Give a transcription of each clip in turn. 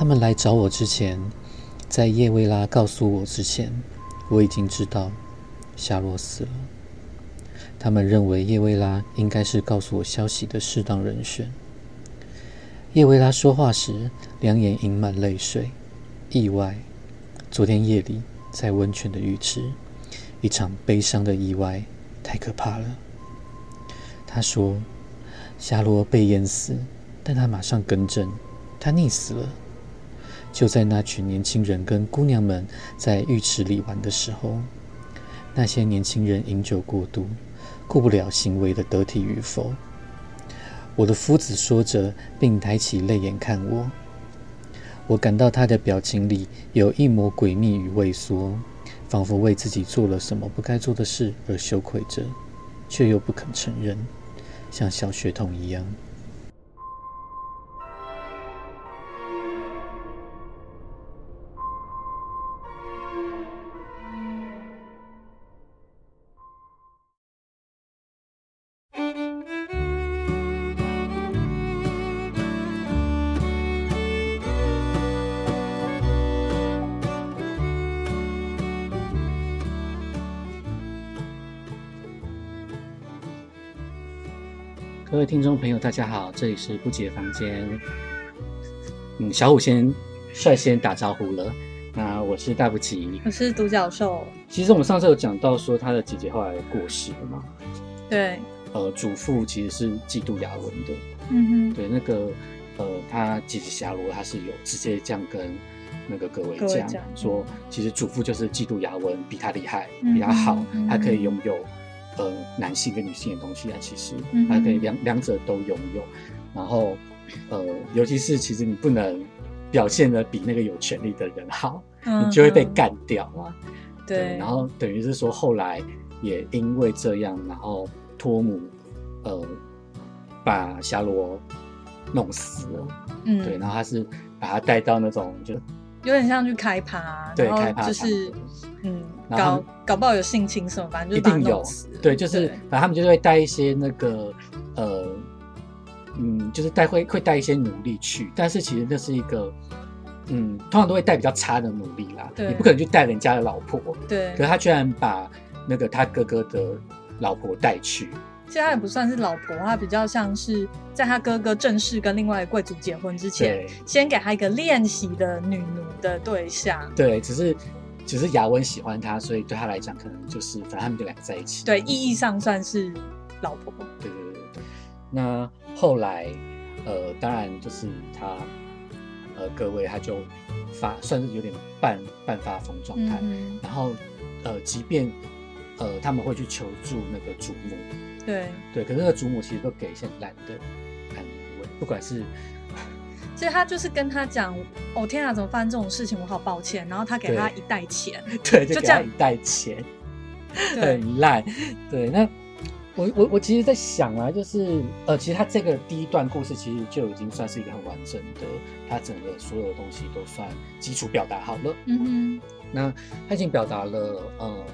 他们来找我之前，在叶薇拉告诉我之前，我已经知道夏洛死了。他们认为叶薇拉应该是告诉我消息的适当人选。叶薇拉说话时，两眼盈满泪水。意外，昨天夜里在温泉的浴池，一场悲伤的意外，太可怕了。他说，夏洛被淹死，但他马上更正，他溺死了。就在那群年轻人跟姑娘们在浴池里玩的时候，那些年轻人饮酒过度，顾不了行为的得体与否。我的夫子说着，并抬起泪眼看我。我感到他的表情里有一抹诡秘与畏缩，仿佛为自己做了什么不该做的事而羞愧着，却又不肯承认，像小学童一样。听众朋友，大家好，这里是不解房间。嗯，小虎先率先打招呼了。那我是大不吉，我是独角兽。其实我们上次有讲到说，他的姐姐后来过世了嘛？对。呃，祖父其实是嫉妒雅文的。嗯哼。对，那个呃，他姐姐霞罗，他是有直接这样跟那个各位讲说，其实祖父就是嫉妒雅文比他厉害，比他好，他可以拥有。呃，男性跟女性的东西啊，其实它可以两两者都拥有。然后，呃，尤其是其实你不能表现的比那个有权利的人好，你就会被干掉啊。对。然后等于是说，后来也因为这样，然后托姆呃把夏罗弄死了。嗯。对，然后他是把他带到那种就。有点像去开趴，对，开趴就是嗯，搞搞不好有性侵什么，反正一定有。对，就是反正他们就会带一些那个呃，嗯，就是带会会带一些奴隶去，但是其实那是一个嗯，通常都会带比较差的奴隶啦，你不可能去带人家的老婆。对，可是他居然把那个他哥哥的老婆带去。其实他也不算是老婆，他比较像是在他哥哥正式跟另外贵族结婚之前，先给他一个练习的女奴的对象。对，只是只是雅文喜欢他，所以对他来讲，可能就是反正他们就两个在一起。对，意义上算是老婆。对对对对对。那后来，呃，当然就是他，呃，各位他就发算是有点半半发疯状态，然后呃，即便呃他们会去求助那个祖母。对对，可是那个祖母其实都给一些懒的安慰，不管是，其实他就是跟他讲，哦天啊，怎么发生这种事情？我好抱歉。然后他给他 一袋钱，对，就这样一袋钱，很烂。对，那我我我其实，在想啊，就是呃，其实他这个第一段故事其实就已经算是一个很完整的，他整个所有的东西都算基础表达好了。嗯哼，那他已经表达了，呃，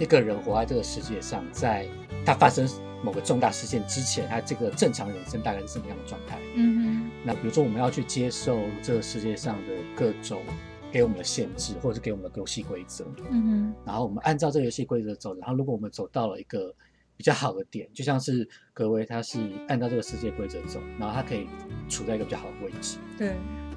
一个人活在这个世界上，在他发生。某个重大事件之前，他这个正常人生大概是什么样的状态？嗯哼。那比如说，我们要去接受这个世界上的各种给我们的限制，或者是给我们的游戏规则。嗯哼。然后我们按照这个游戏规则走，然后如果我们走到了一个比较好的点，就像是格威，他是按照这个世界规则走，然后他可以处在一个比较好的位置。对。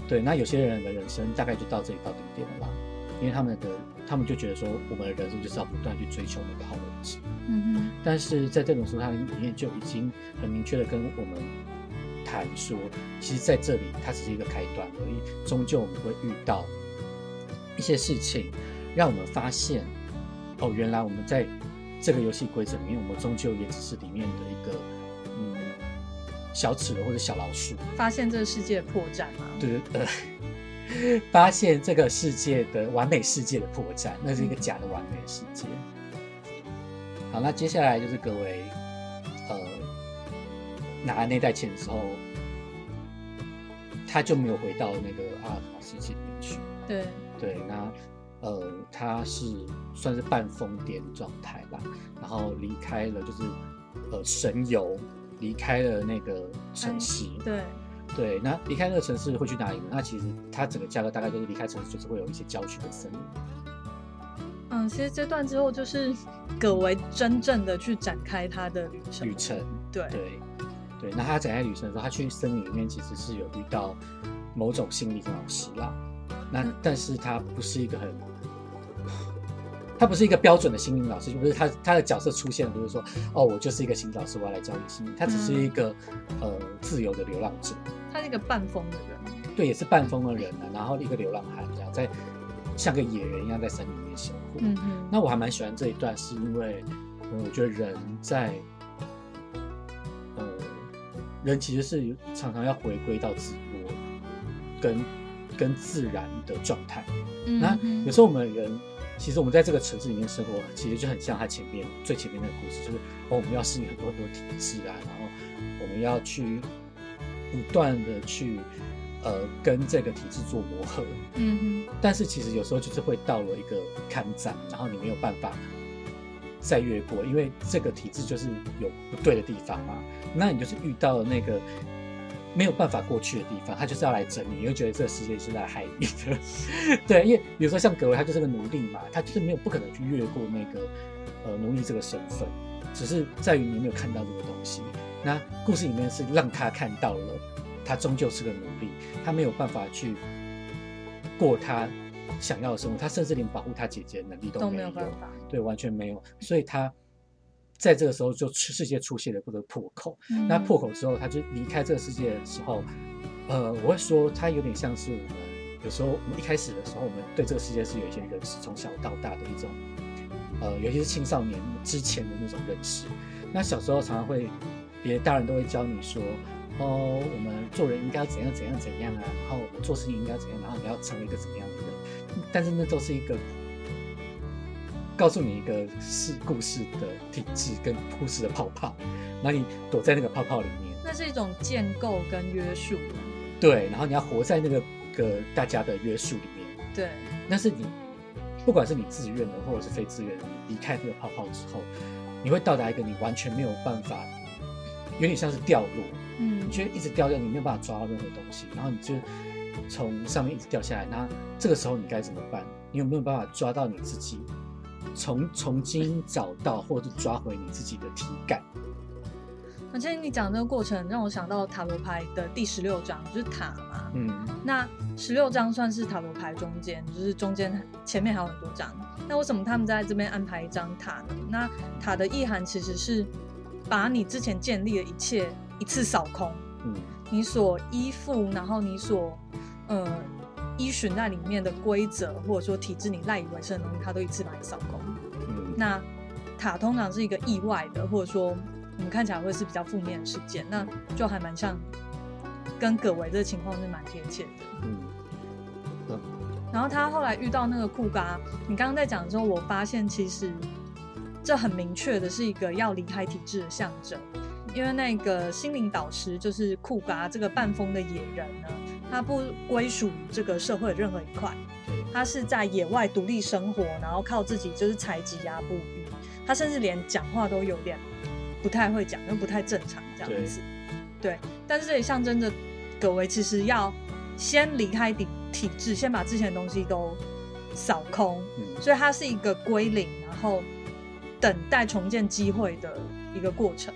对，那有些人的人生大概就到这里到顶点了啦，因为他们的。他们就觉得说，我们的人生就是要不断去追求那个好位置。嗯哼。但是在这本书它里面就已经很明确的跟我们谈说，其实在这里它只是一个开端而已，终究我们会遇到一些事情，让我们发现，哦，原来我们在这个游戏规则里面，我们终究也只是里面的一个嗯小齿轮或者小老鼠。发现这个世界的破绽吗？对对。发现这个世界的完美世界的破绽，那是一个假的完美世界。好，那接下来就是各位，呃，拿那袋钱之后，他就没有回到那个阿尔法世界里面去。对对，那呃，他是算是半疯癫状态吧，然后离开了，就是呃神游，离开了那个城市。对。对，那离开那个城市会去哪里呢？那其实它整个价格大概就是离开城市，就是会有一些郊区的森林。嗯，其实这段之后就是 葛维真正的去展开他的旅程。旅程，对对对。那他展开旅程的时候，他去森林里面其实是有遇到某种心理老师啦。那但是他不是一个很，他不是一个标准的心灵老师，就不是他他的角色出现，不是说哦，我就是一个心理老师，我要来教你心理。他只是一个呃自由的流浪者。他是一个半疯的人。对，也是半疯的人呢。然后一个流浪汉这样在。像个野人一样在森林里面生活。嗯嗯。那我还蛮喜欢这一段，是因为，嗯，我觉得人在，呃，人其实是常常要回归到自我，跟跟自然的状态。嗯。那有时候我们人，其实我们在这个城市里面生活，其实就很像他前面最前面那个故事，就是哦，我们要适应很多很多体质啊，然后我们要去不断的去。呃，跟这个体制做磨合，嗯哼，但是其实有时候就是会到了一个坎站，然后你没有办法再越过，因为这个体制就是有不对的地方嘛。那你就是遇到了那个没有办法过去的地方，他就是要来整你，你会觉得这个世界是在害你的。对，因为比如说像格维，他就是个奴隶嘛，他就是没有不可能去越过那个呃奴隶这个身份，只是在于你没有看到这个东西。那故事里面是让他看到了。他终究是个奴隶，他没有办法去过他想要的生活，他甚至连保护他姐姐的能力都没有办法，对，完全没有。所以他在这个时候就世界出现了不得破口。那破口之后，他就离开这个世界的时候，呃，我会说他有点像是我们有时候我们一开始的时候，我们对这个世界是有一些认识，从小到大的一种，呃，尤其是青少年之前的那种认识。那小时候常常会，别的大人都会教你说。哦，我们做人应该要怎样怎样怎样啊，然后我们做事情应该怎样，然后你要成为一个怎么样的人？但是那都是一个告诉你一个是故事的体制跟故事的泡泡，那你躲在那个泡泡里面，那是一种建构跟约束。对，然后你要活在那个个大家的约束里面。对，那是你不管是你自愿的或者是非自愿的，离开这个泡泡之后，你会到达一个你完全没有办法，有点像是掉落。嗯，你觉得一直掉掉，你没有办法抓到任何东西，然后你就从上面一直掉下来。那这个时候你该怎么办？你有没有办法抓到你自己，从重新找到或者抓回你自己的体感？而且你讲这个过程让我想到塔罗牌的第十六章，就是塔嘛。嗯，那十六张算是塔罗牌中间，就是中间前面还有很多张。那为什么他们在这边安排一张塔呢？那塔的意涵其实是把你之前建立的一切。一次扫空，嗯，你所依附，然后你所呃依循那里面的规则，或者说体制，你赖以为生的东西，它都一次把你扫空。嗯，那塔通常是一个意外的，或者说我们看起来会是比较负面的事件，那就还蛮像跟葛维这个情况是蛮贴切的。嗯，然后他后来遇到那个库嘎，你刚刚在讲的时候，我发现其实这很明确的是一个要离开体制的象征。因为那个心灵导师就是库嘎这个半疯的野人呢，他不归属这个社会任何一块，他是在野外独立生活，然后靠自己就是采集呀捕鱼，他甚至连讲话都有点不太会讲，又不太正常这样子。对，但是这也象征着葛维其实要先离开体体制，先把之前的东西都扫空，所以它是一个归零，然后等待重建机会的一个过程。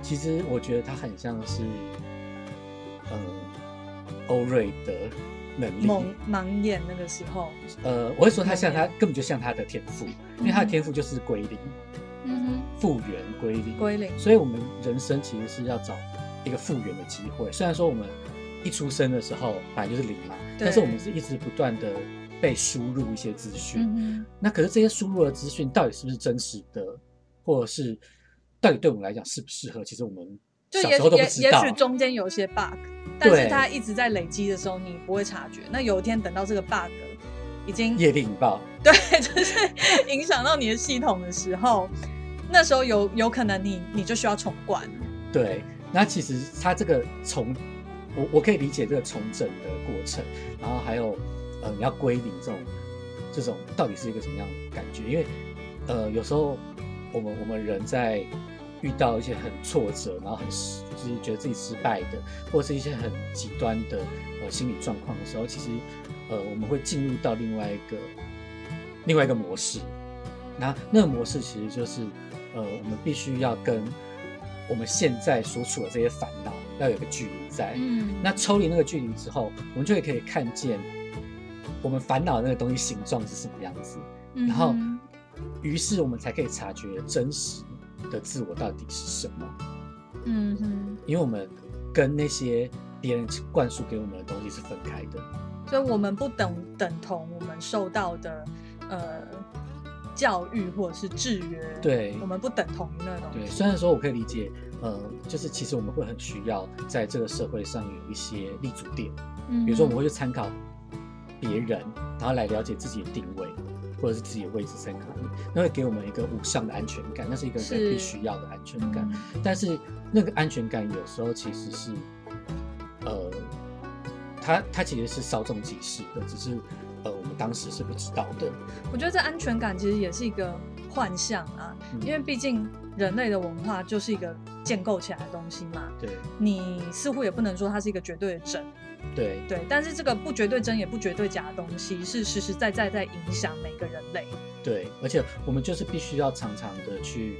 其实我觉得他很像是，呃，欧瑞的能力。盲盲眼那个时候。呃，我会说他像他根本就像他的天赋，因为他的天赋就是归零，嗯哼，复原归零，归零。所以我们人生其实是要找一个复原的机会。虽然说我们一出生的时候本来就是零嘛，但是我们是一直不断的被输入一些资讯。那可是这些输入的资讯到底是不是真实的，或者是？到底对我们来讲适不适合？其实我们小时候都不知道。也许中间有些 bug，但是它一直在累积的时候，你不会察觉。那有一天等到这个 bug 已经夜力引爆，对，就是影响到你的系统的时候，那时候有有可能你你就需要重灌。对，那其实它这个重，我我可以理解这个重整的过程，然后还有呃你要归零这种这种到底是一个什么样的感觉？因为呃有时候。我们我们人在遇到一些很挫折，然后很就是觉得自己失败的，或者是一些很极端的呃心理状况的时候，其实呃我们会进入到另外一个另外一个模式。那那个模式其实就是呃我们必须要跟我们现在所处的这些烦恼要有个距离在。嗯。那抽离那个距离之后，我们就会可以看见我们烦恼那个东西形状是什么样子，然后于是我们才可以察觉真实。的自我到底是什么？嗯哼，因为我们跟那些别人灌输给我们的东西是分开的，所以我们不等等同我们受到的呃教育或者是制约。对，我们不等同于那种。对，虽然说我可以理解，呃，就是其实我们会很需要在这个社会上有一些立足点，嗯，比如说我们会去参考别人，然后来了解自己的定位。或者是自己的位置在哪里，那会给我们一个无上的安全感，那是一个人必须要的安全感。但是那个安全感有时候其实是，呃，它它其实是稍纵即逝的，只是呃我们当时是不知道的。我觉得这安全感其实也是一个幻象啊，因为毕竟人类的文化就是一个建构起来的东西嘛。对，你似乎也不能说它是一个绝对的真。对对，但是这个不绝对真也不绝对假的东西，是实实在在在影响每个人类。对，而且我们就是必须要常常的去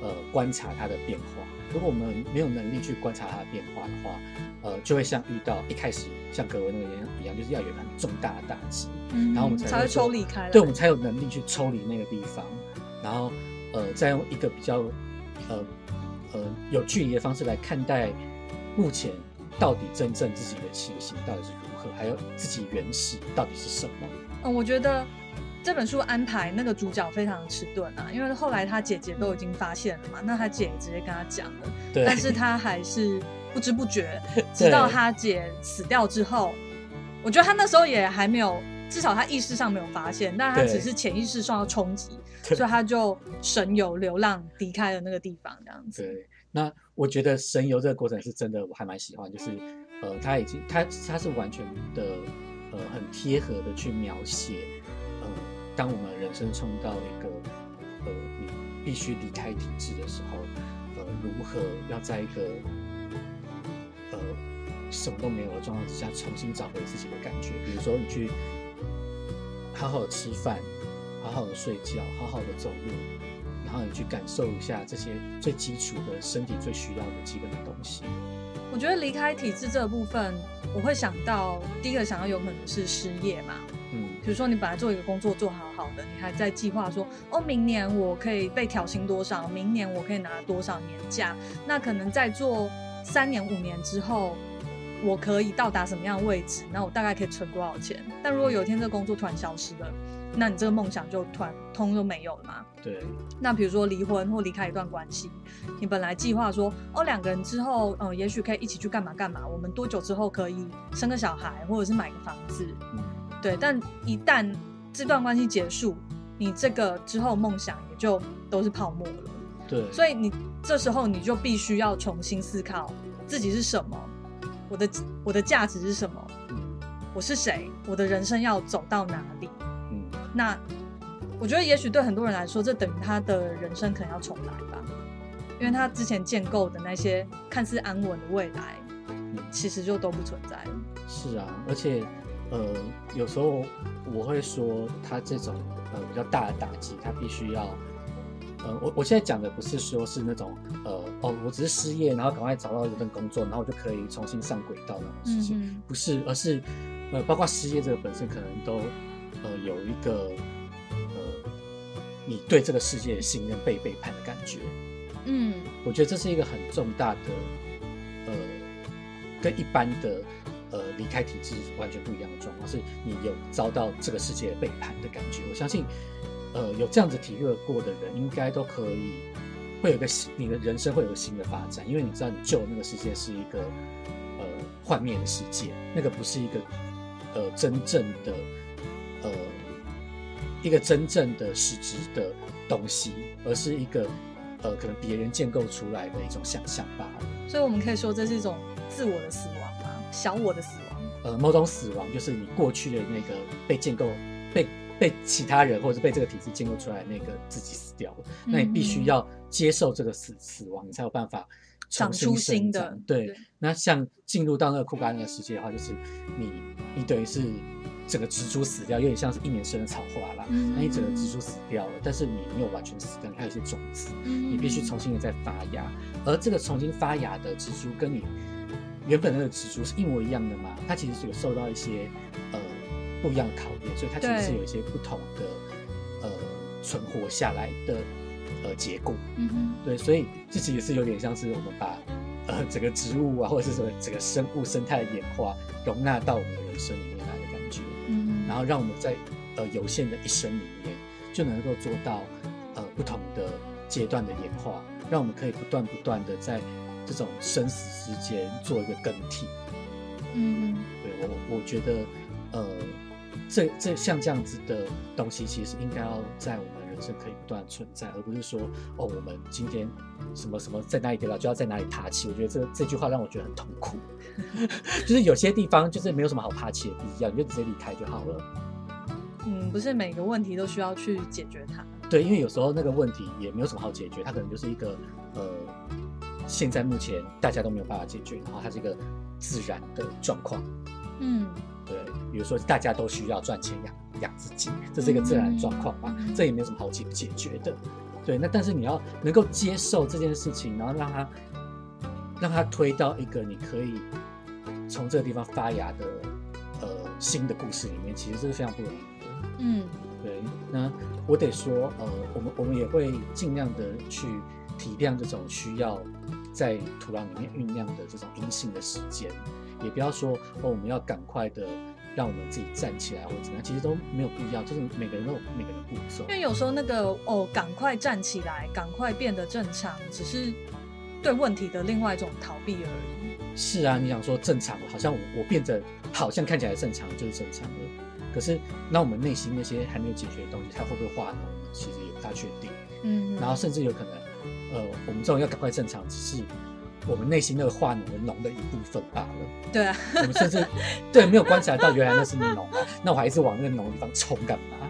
呃观察它的变化。如果我们没有能力去观察它的变化的话，呃，就会像遇到一开始像格文那个一样，就是要有很重大的打击，然后我们才会抽离开，对，我们才有能力去抽离那个地方，然后呃，再用一个比较呃呃有距离的方式来看待目前。到底真正自己的情形到底是如何？还有自己原始到底是什么？嗯，我觉得这本书安排那个主角非常迟钝啊，因为后来他姐姐都已经发现了嘛，那他姐直接跟他讲了，但是他还是不知不觉，直到他姐死掉之后，我觉得他那时候也还没有，至少他意识上没有发现，但他只是潜意识受到冲击，所以他就神游流浪离开了那个地方，这样子。对。那我觉得神游这个过程是真的，我还蛮喜欢。就是，呃，他已经他他是完全的，呃，很贴合的去描写，呃，当我们人生冲到一个，呃，你必须离开体制的时候，呃，如何要在一个，呃，什么都没有的状况之下，重新找回自己的感觉。比如说，你去好好的吃饭，好好的睡觉，好好的走路。然后你去感受一下这些最基础的身体最需要的基本的东西。我觉得离开体制这部分，我会想到第一个想到有可能是失业嘛。嗯，比如说你本来做一个工作做好好的，你还在计划说，哦，明年我可以被调薪多少，明年我可以拿多少年假，那可能在做三年五年之后，我可以到达什么样的位置？那我大概可以存多少钱？但如果有一天这个工作突然消失了，那你这个梦想就突然通都没有了嘛？对。那比如说离婚或离开一段关系，你本来计划说，哦，两个人之后，嗯，也许可以一起去干嘛干嘛，我们多久之后可以生个小孩，或者是买个房子，对。但一旦这段关系结束，你这个之后梦想也就都是泡沫了。对。所以你这时候你就必须要重新思考自己是什么，我的我的价值是什么，我是谁，我的人生要走到哪里。那我觉得，也许对很多人来说，这等于他的人生可能要重来吧，因为他之前建构的那些看似安稳的未来，其实就都不存在了。是啊，而且，呃，有时候我会说，他这种呃比较大的打击，他必须要，呃，我我现在讲的不是说是那种，呃，哦，我只是失业，然后赶快找到一份工作，然后我就可以重新上轨道那种事情，不是，而是，呃，包括失业这个本身可能都。呃，有一个呃，你对这个世界的信任被背叛的感觉，嗯，我觉得这是一个很重大的，呃，跟一般的呃离开体制完全不一样的状况，是你有遭到这个世界背叛的感觉。我相信，呃，有这样子体会过的人，应该都可以会有个新，你的人生会有个新的发展，因为你知道，你救那个世界是一个呃幻灭的世界，那个不是一个呃真正的。呃，一个真正的实质的东西，而是一个呃，可能别人建构出来的一种想象罢了。所以，我们可以说这是一种自我的死亡吗？小我的死亡？呃，某种死亡就是你过去的那个被建构、被被其他人或者被这个体制建构出来那个自己死掉了，那你必须要接受这个死死亡，你才有办法长出新的。对，那像进入到那个库嘎那个世界的话，就是你你等于是整个植株死掉，有点像是一年生的草花啦。那你整个植株死掉了，但是你没有完全死掉，你还有一些种子，你必须重新的再发芽。而这个重新发芽的植株跟你原本那个植株是一模一样的嘛？它其实是有受到一些呃。不一样的考验，所以它其实是有一些不同的呃存活下来的呃结果。嗯哼，对，所以这其实是有点像是我们把呃整个植物啊，或者是说整个生物生态的演化容纳到我们的人生里面然后让我们在呃有限的一生里面就能够做到呃不同的阶段的演化，让我们可以不断不断的在这种生死之间做一个更替。嗯，对我我觉得呃。这这像这样子的东西，其实应该要在我们人生可以不断存在，而不是说哦，我们今天什么什么在哪里跌倒，就要在哪里爬起。我觉得这这句话让我觉得很痛苦。就是有些地方就是没有什么好爬起的必要，你就直接离开就好了。嗯，不是每个问题都需要去解决它。对，因为有时候那个问题也没有什么好解决，它可能就是一个呃，现在目前大家都没有办法解决，然后它是一个自然的状况。嗯。对，比如说大家都需要赚钱养养自己，这是一个自然状况吧，这也没有什么好解解决的。对，那但是你要能够接受这件事情，然后让它让它推到一个你可以从这个地方发芽的呃新的故事里面，其实这是非常不容易的。嗯，对。那我得说，呃，我们我们也会尽量的去体谅这种需要在土壤里面酝酿的这种阴性的时间。也不要说哦，我们要赶快的让我们自己站起来或者怎么样，其实都没有必要。就是每个人都有每个人步骤。因为有时候那个哦，赶快站起来，赶快变得正常，只是对问题的另外一种逃避而已。是啊，你想说正常，好像我我变得好像看起来正常就是正常的。可是那我们内心那些还没有解决的东西，它会不会化脓？其实也不大确定。嗯。然后甚至有可能，呃，我们这种要赶快正常，只是。我们内心那个化脓的脓的一部分罢了。对啊，我们甚至 对没有观察到原来那是脓，那我还是往那个脓地方冲干嘛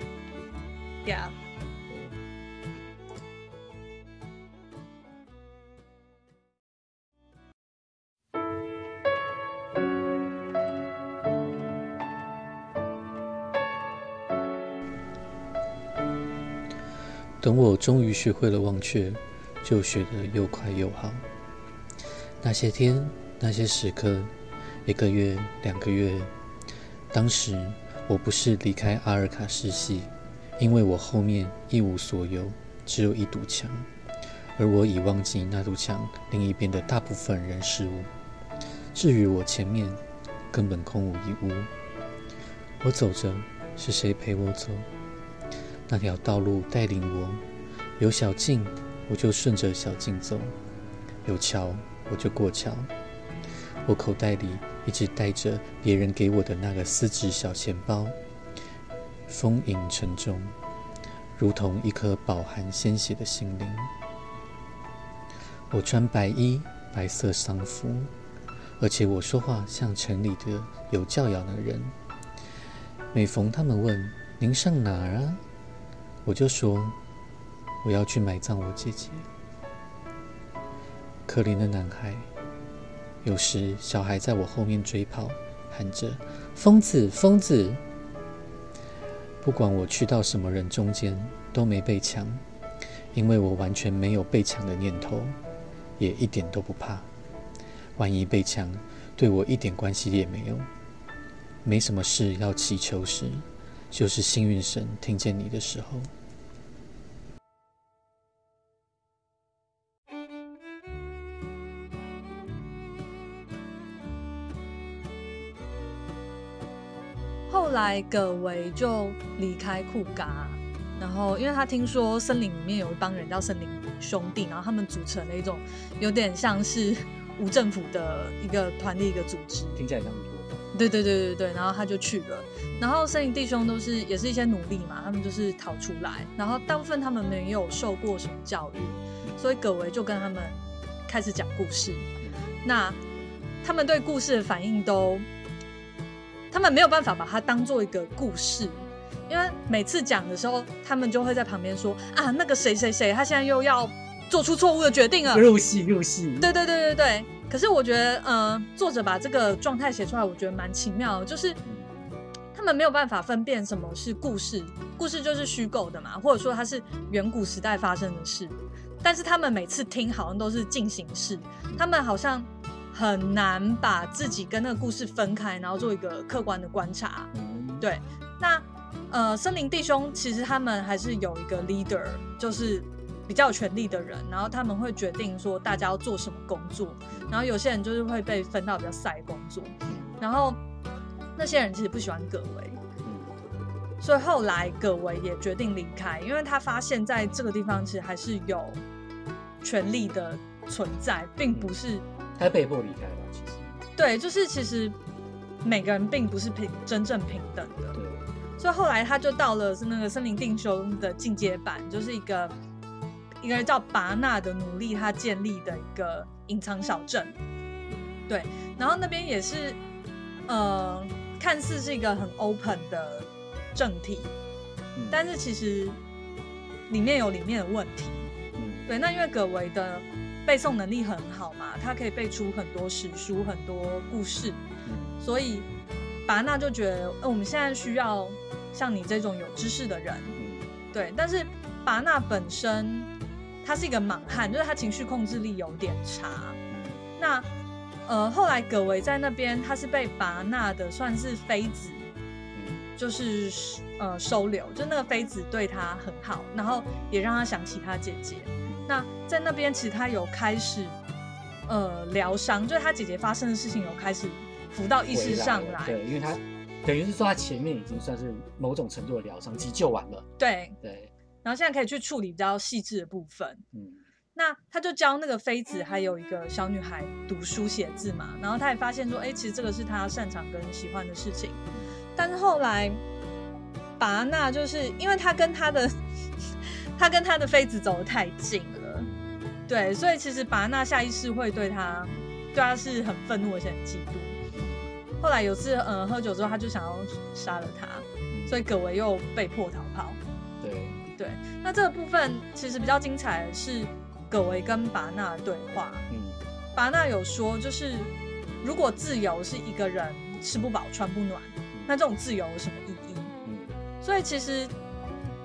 ？Yeah。等我终于学会了忘却，就学得又快又好。那些天，那些时刻，一个月、两个月，当时我不是离开阿尔卡世系，因为我后面一无所有，只有一堵墙，而我已忘记那堵墙另一边的大部分人事物。至于我前面，根本空无一物。我走着，是谁陪我走？那条道路带领我，有小径，我就顺着小径走；有桥。我就过桥，我口袋里一直带着别人给我的那个丝质小钱包，丰盈沉重，如同一颗饱含鲜血的心灵。我穿白衣，白色丧服，而且我说话像城里的有教养的人。每逢他们问您上哪儿啊，我就说我要去埋葬我姐姐。可怜的男孩，有时小孩在我后面追跑，喊着“疯子，疯子”。不管我去到什么人中间，都没被抢，因为我完全没有被抢的念头，也一点都不怕。万一被抢，对我一点关系也没有。没什么事要祈求时，就是幸运神听见你的时候。来，葛维就离开库嘎，然后因为他听说森林里面有一帮人叫森林兄弟，然后他们组成了一种有点像是无政府的一个团体一个组织，听起来像对对对对对，然后他就去了，然后森林弟兄都是也是一些奴隶嘛，他们就是逃出来，然后大部分他们没有受过什么教育，所以葛维就跟他们开始讲故事，那他们对故事的反应都。他们没有办法把它当做一个故事，因为每次讲的时候，他们就会在旁边说啊，那个谁谁谁，他现在又要做出错误的决定了，入戏入戏。对对对对对。可是我觉得，呃，作者把这个状态写出来，我觉得蛮奇妙，就是他们没有办法分辨什么是故事，故事就是虚构的嘛，或者说它是远古时代发生的事。但是他们每次听好像都是进行式，他们好像很难把自己跟那个故事分开，然后做一个客观的观察。对，那呃，森林弟兄其实他们还是有一个 leader，就是比较有权力的人，然后他们会决定说大家要做什么工作，然后有些人就是会被分到比较晒工作，然后那些人其实不喜欢葛维，所以后来葛维也决定离开，因为他发现在这个地方其实还是有权力的存在，并不是他被迫离开了，其实对，就是其实。每个人并不是平真正平等的，对。所以后来他就到了是那个森林定修的进阶版，就是一个一个人叫拔纳的努力他建立的一个隐藏小镇，对。然后那边也是，呃，看似是一个很 open 的政体，但是其实里面有里面的问题，嗯，对。那因为葛维的背诵能力很好嘛，他可以背出很多史书、很多故事。所以，拔纳就觉得，呃，我们现在需要像你这种有知识的人，对。但是，拔纳本身他是一个莽汉，就是他情绪控制力有点差。那，呃，后来葛维在那边，他是被拔纳的算是妃子，就是呃收留，就那个妃子对他很好，然后也让他想起他姐姐。那在那边，其实他有开始呃疗伤，就是他姐姐发生的事情有开始。浮到意识上来，对，因为他等于是说他前面已经算是某种程度的疗伤急救完了，对。对，然后现在可以去处理比较细致的部分，嗯，那他就教那个妃子还有一个小女孩读书写字嘛，然后他也发现说，哎，其实这个是他擅长跟喜欢的事情，但是后来拔纳就是因为他跟他的 他跟他的妃子走得太近了，对，所以其实巴纳下意识会对他对他是很愤怒而且很嫉妒。后来有次，嗯，喝酒之后，他就想要杀了他，所以葛维又被迫逃跑。对对，那这个部分其实比较精彩的是葛维跟巴纳的对话。嗯，巴纳有说，就是如果自由是一个人吃不饱穿不暖，那这种自由有什么意义？嗯，所以其实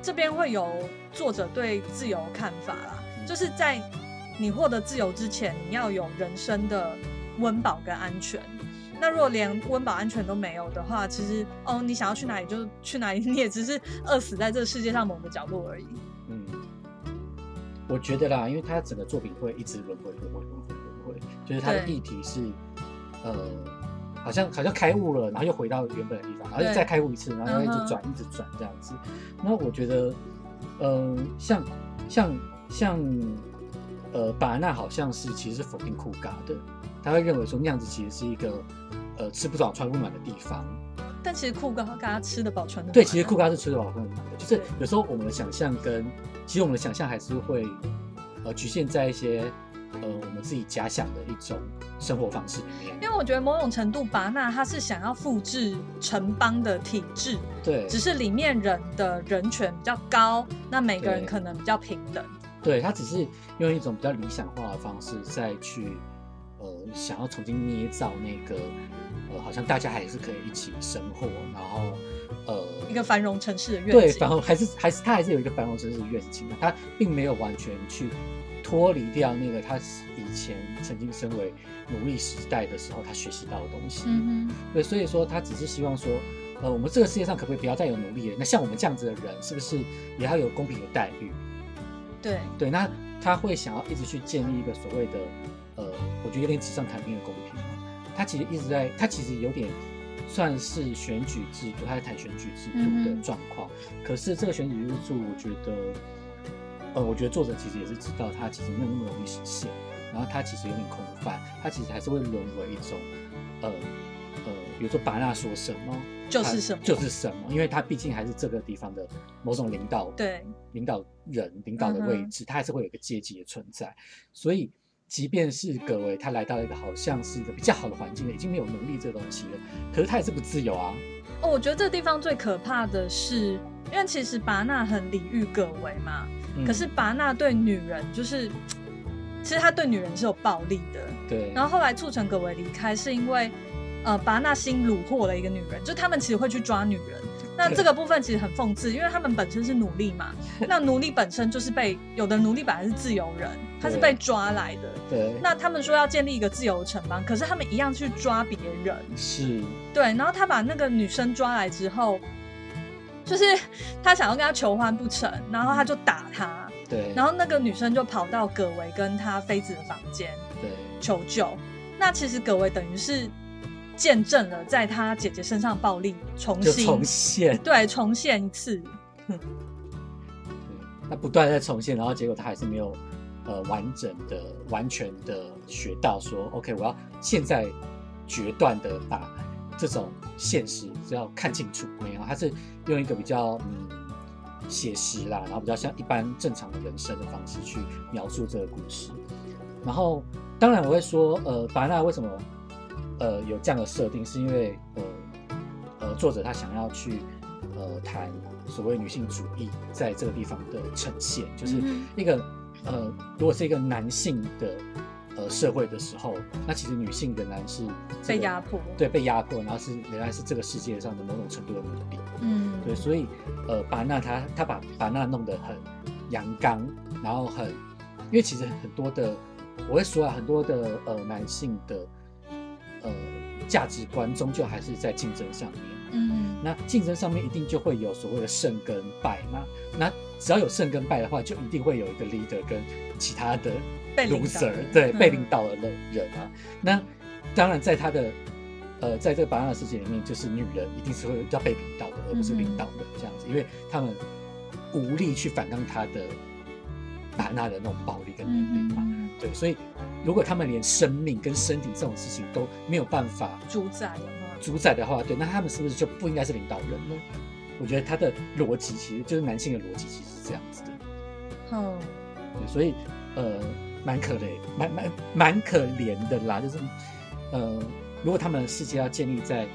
这边会有作者对自由看法啦，就是在你获得自由之前，你要有人生的温饱跟安全。那如果连温饱安全都没有的话，其实哦，你想要去哪里就去哪里，你也只是饿死在这个世界上某个角落而已。嗯，我觉得啦，因为他整个作品会一直轮回、轮回、轮回、轮回，就是他的议题是，呃，好像好像开悟了，然后又回到原本的地方，然后又再开悟一次，然后一直转、一直转这样子。那我觉得，嗯，像像像，呃，巴纳好像是其实是否定库嘎的。他会认为说那样子其实是一个，呃，吃不饱穿不暖的地方。但其实库嘎嘎吃得饱穿得对，其实库嘎是吃得饱穿得暖的。就是有时候我们的想象跟，其实我们的想象还是会，呃，局限在一些，呃，我们自己假想的一种生活方式里面。因为我觉得某种程度，巴纳他是想要复制城邦的体制，对，只是里面人的人权比较高，那每个人可能比较平等。对他只是用一种比较理想化的方式再去。呃，想要重新捏造那个，呃，好像大家还是可以一起生活，然后，呃，一个繁荣城市的愿景。对，繁荣还是还是他还是有一个繁荣城市的愿景的，他并没有完全去脱离掉那个他以前曾经身为奴隶时代的时候他学习到的东西。嗯嗯。对，所以说他只是希望说，呃，我们这个世界上可不可以不要再有奴隶了？那像我们这样子的人，是不是也要有公平的待遇？对对，那他会想要一直去建立一个所谓的。呃，我觉得有点纸上谈兵的公平嘛。他其实一直在，他其实有点算是选举制度，他在谈选举制度的状况。可是这个选举制度，我觉得，呃，我觉得作者其实也是知道，他其实没有那么容易实现。然后他其实有点空泛，他其实还是会沦为一种，呃呃，比如说巴纳说什么就是什么，就是什么，因为他毕竟还是这个地方的某种领导，对，领导人领导的位置，他还是会有一个阶级的存在，所以。即便是葛维，他来到一个好像是一个比较好的环境了，已经没有能力这个东西了，可是他也是不自由啊。哦，我觉得这个地方最可怕的是，因为其实拔纳很礼遇葛维嘛，可是拔纳对女人就是，其实他对女人是有暴力的。对。然后后来促成葛维离开，是因为呃把那心虏获了一个女人，就他们其实会去抓女人。那这个部分其实很讽刺，因为他们本身是奴隶嘛，那奴隶本身就是被有的奴隶本来是自由人，他是被抓来的。对。那他们说要建立一个自由城邦，可是他们一样去抓别人。是。对，然后他把那个女生抓来之后，就是他想要跟他求欢不成，然后他就打他。对。然后那个女生就跑到葛维跟他妃子的房间，对，求救。那其实葛维等于是。见证了在他姐姐身上暴力重新重现，对，重现一次。对，他不断在重现，然后结果他还是没有呃完整的、完全的学到说，OK，我要现在决断的把这种现实只要看清楚。没有，他是用一个比较嗯写实啦，然后比较像一般正常的人生的方式去描述这个故事。然后当然我会说，呃，白娜为什么？呃，有这样的设定，是因为呃呃，作者他想要去呃谈所谓女性主义在这个地方的呈现，就是一个呃，如果是一个男性的呃社会的时候，那其实女性仍然是被压迫，对，被压迫，然后是仍然是这个世界上的某种程度的奴隶，嗯，对，所以呃，巴纳他他把巴纳弄得很阳刚，然后很，因为其实很多的，我会说啊，很多的呃男性的。呃，价值观终究还是在竞争上面。嗯，那竞争上面一定就会有所谓的胜跟败嘛。那只要有胜跟败的话，就一定会有一个 leader 跟其他的 loser，对，被领导的人啊。那当然，在他的呃，在这个巴纳世界里面，就是女人一定是会要被领导的，而不是领导的这样子，因为他们无力去反抗他的巴纳的那种暴力跟能力嘛。对，所以如果他们连生命跟身体这种事情都没有办法主宰的话，主宰的话，对，那他们是不是就不应该是领导人呢？我觉得他的逻辑其实就是男性的逻辑，其实是这样子的。嗯，对，所以呃，蛮可怜，蛮蛮蛮可怜的啦。就是呃，如果他们的世界要建立在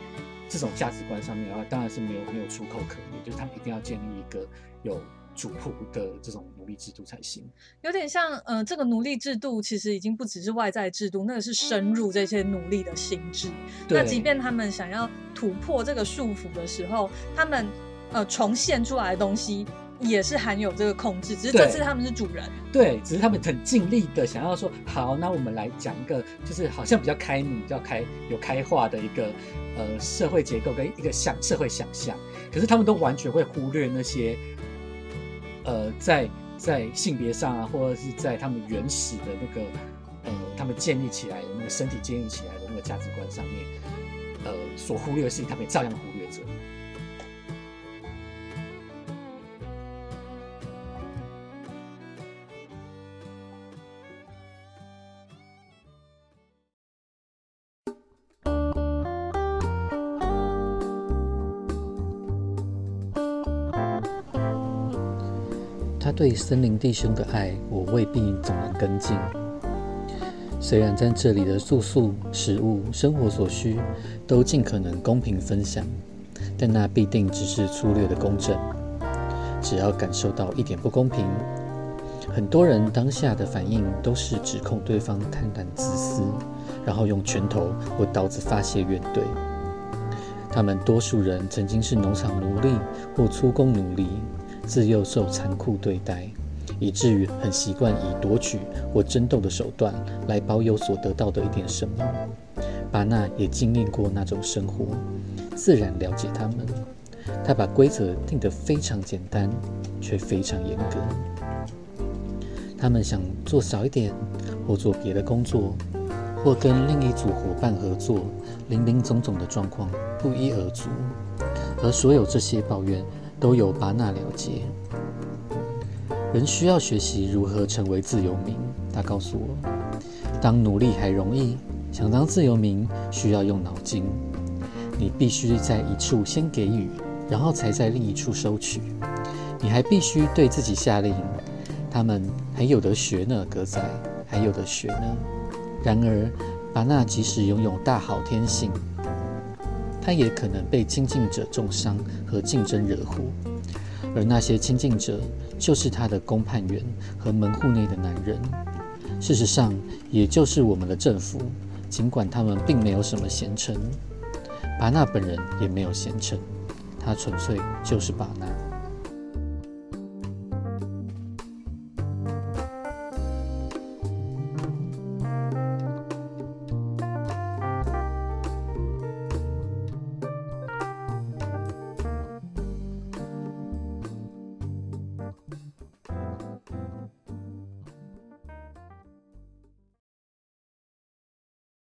这种价值观上面的话，当然是没有没有出口可言，就是他们一定要建立一个有。主仆的这种奴隶制度才行，有点像，呃，这个奴隶制度其实已经不只是外在制度，那个是深入这些奴隶的心智。那即便他们想要突破这个束缚的时候，他们呃重现出来的东西也是含有这个控制，只是这次他们是主人。对，只是他们很尽力的想要说，好，那我们来讲一个，就是好像比较开明、比较开有开化的一个呃社会结构跟一个想社会想象，可是他们都完全会忽略那些。呃，在在性别上啊，或者是在他们原始的那个呃，他们建立起来的那个身体建立起来的那个价值观上面，呃，所忽略的事情，他们也照样忽略。对森林弟兄的爱，我未必总能跟进。虽然在这里的住宿、食物、生活所需都尽可能公平分享，但那必定只是粗略的公正。只要感受到一点不公平，很多人当下的反应都是指控对方贪婪自私，然后用拳头或刀子发泄怨怼。他们多数人曾经是农场奴隶或粗工奴隶。自幼受残酷对待，以至于很习惯以夺取或争斗的手段来保有所得到的一点什么。巴纳也经历过那种生活，自然了解他们。他把规则定得非常简单，却非常严格。他们想做少一点，或做别的工作，或跟另一组伙伴合作，林林总总的状况不一而足。而所有这些抱怨。都有巴纳了结。人需要学习如何成为自由民。他告诉我，当奴隶还容易，想当自由民需要用脑筋。你必须在一处先给予，然后才在另一处收取。你还必须对自己下令。他们还有得学呢，格仔，还有得学呢。然而，巴纳即使拥有大好天性。他也可能被亲近者重伤和竞争惹祸，而那些亲近者就是他的公判员和门户内的男人。事实上，也就是我们的政府，尽管他们并没有什么贤臣，巴纳本人也没有贤臣，他纯粹就是巴纳。